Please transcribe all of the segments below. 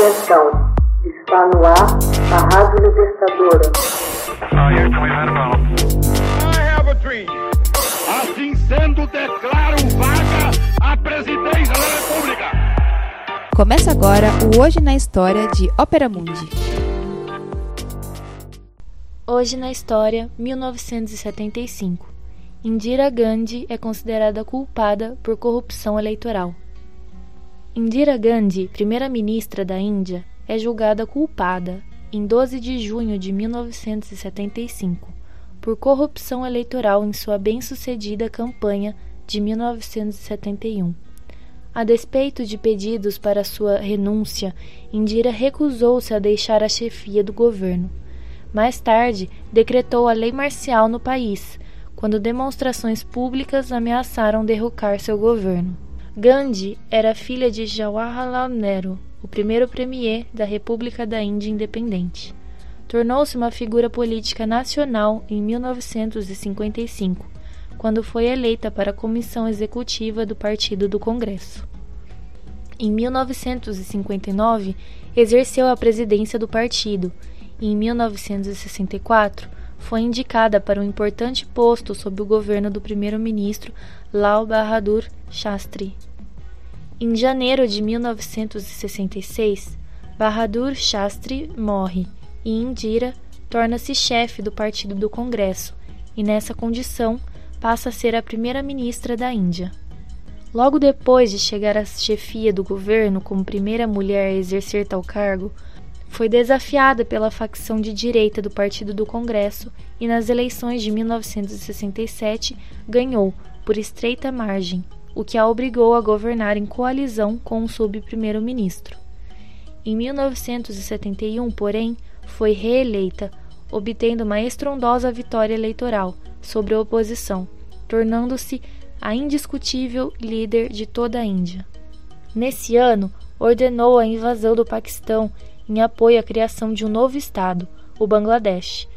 Atenção, está no ar a Rádio Libertadora. Assim sendo, declaro vaga a presidência da República. Começa agora o Hoje na História de Ópera Mundi. Hoje na História, 1975. Indira Gandhi é considerada culpada por corrupção eleitoral. Indira Gandhi, primeira-ministra da Índia, é julgada culpada, em 12 de junho de 1975, por corrupção eleitoral em sua bem-sucedida campanha de 1971. A despeito de pedidos para sua renúncia, Indira recusou-se a deixar a chefia do governo. Mais tarde, decretou a lei marcial no país, quando demonstrações públicas ameaçaram derrocar seu governo. Gandhi era filha de Jawaharlal Nehru, o primeiro premier da República da Índia Independente. Tornou-se uma figura política nacional em 1955, quando foi eleita para a comissão executiva do Partido do Congresso. Em 1959, exerceu a presidência do partido e, em 1964, foi indicada para um importante posto sob o governo do primeiro-ministro Lal Bahadur Shastri. Em janeiro de 1966, Bahadur Shastri morre e Indira torna-se chefe do Partido do Congresso e, nessa condição, passa a ser a primeira-ministra da Índia. Logo depois de chegar à chefia do governo como primeira mulher a exercer tal cargo, foi desafiada pela facção de direita do Partido do Congresso e nas eleições de 1967 ganhou, por estreita margem, o que a obrigou a governar em coalizão com o sub-primeiro-ministro. Em 1971, porém, foi reeleita, obtendo uma estrondosa vitória eleitoral sobre a oposição, tornando-se a indiscutível líder de toda a Índia. Nesse ano, ordenou a invasão do Paquistão em apoio à criação de um novo Estado, o Bangladesh,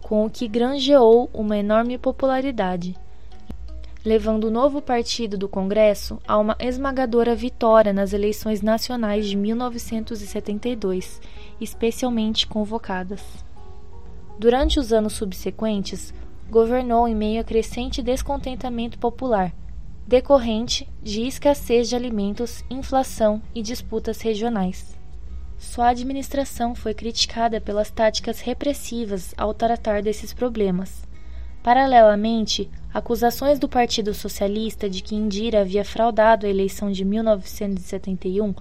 com o que granjeou uma enorme popularidade, levando o novo partido do Congresso a uma esmagadora vitória nas eleições nacionais de 1972, especialmente convocadas. Durante os anos subsequentes, governou em meio a crescente descontentamento popular, decorrente de escassez de alimentos, inflação e disputas regionais. Sua administração foi criticada pelas táticas repressivas ao tratar desses problemas. Paralelamente, acusações do Partido Socialista de que Indira havia fraudado a eleição de 1971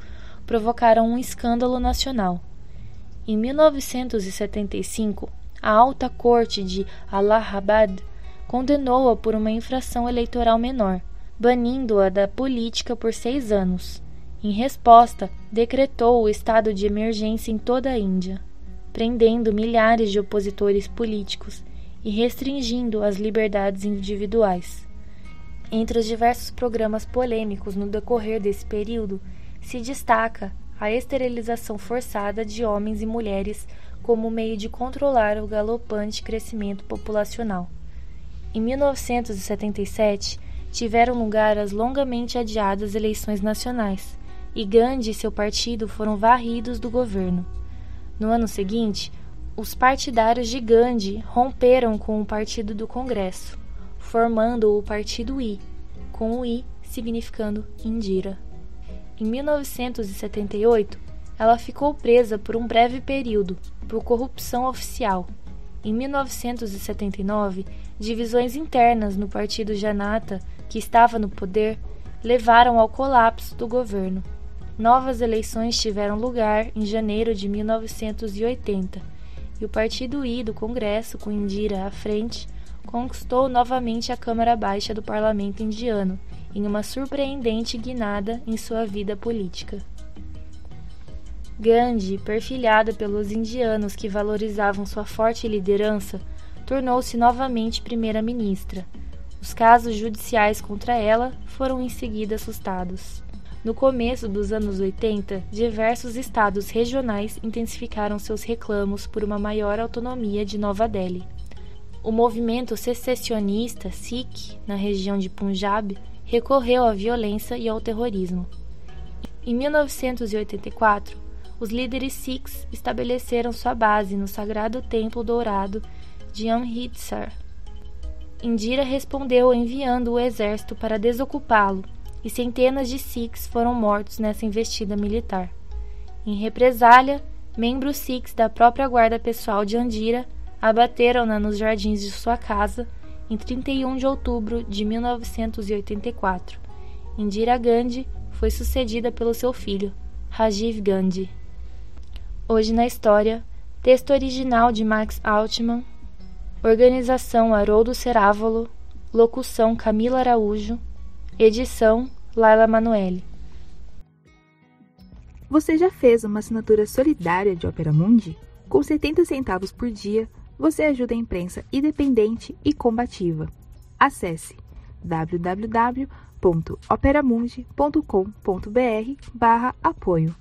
provocaram um escândalo nacional. Em 1975, a alta corte de Allahabad condenou-a por uma infração eleitoral menor, banindo-a da política por seis anos. Em resposta, decretou o estado de emergência em toda a Índia, prendendo milhares de opositores políticos e restringindo as liberdades individuais. Entre os diversos programas polêmicos no decorrer desse período, se destaca a esterilização forçada de homens e mulheres como meio de controlar o galopante crescimento populacional. Em 1977, tiveram lugar as longamente adiadas eleições nacionais, e Gandhi e seu partido foram varridos do governo. No ano seguinte, os partidários de Gandhi romperam com o Partido do Congresso, formando o Partido I, com o I significando Indira. Em 1978, ela ficou presa por um breve período por corrupção oficial. Em 1979, divisões internas no Partido Janata, que estava no poder, levaram ao colapso do governo. Novas eleições tiveram lugar em janeiro de 1980 e o Partido I do Congresso, com Indira à frente, conquistou novamente a Câmara Baixa do Parlamento indiano, em uma surpreendente guinada em sua vida política. Gandhi, perfilhada pelos indianos que valorizavam sua forte liderança, tornou-se novamente primeira-ministra. Os casos judiciais contra ela foram em seguida assustados. No começo dos anos 80, diversos estados regionais intensificaram seus reclamos por uma maior autonomia de Nova Delhi. O movimento secessionista Sikh, na região de Punjab, recorreu à violência e ao terrorismo. Em 1984, os líderes Sikhs estabeleceram sua base no sagrado Templo Dourado de Amritsar. Indira respondeu enviando o exército para desocupá-lo, e centenas de Sikhs foram mortos nessa investida militar. Em represália, membros Sikhs da própria guarda pessoal de Andira abateram-na nos jardins de sua casa em 31 de outubro de 1984. Indira Gandhi foi sucedida pelo seu filho, Rajiv Gandhi. Hoje na História, texto original de Max Altman, organização Haroldo Cerávolo, locução Camila Araújo, edição Laila Manoeli. Você já fez uma assinatura solidária de Opera Mundi? Com 70 centavos por dia, você ajuda a imprensa independente e combativa. Acesse www.operamundi.com.br/apoio.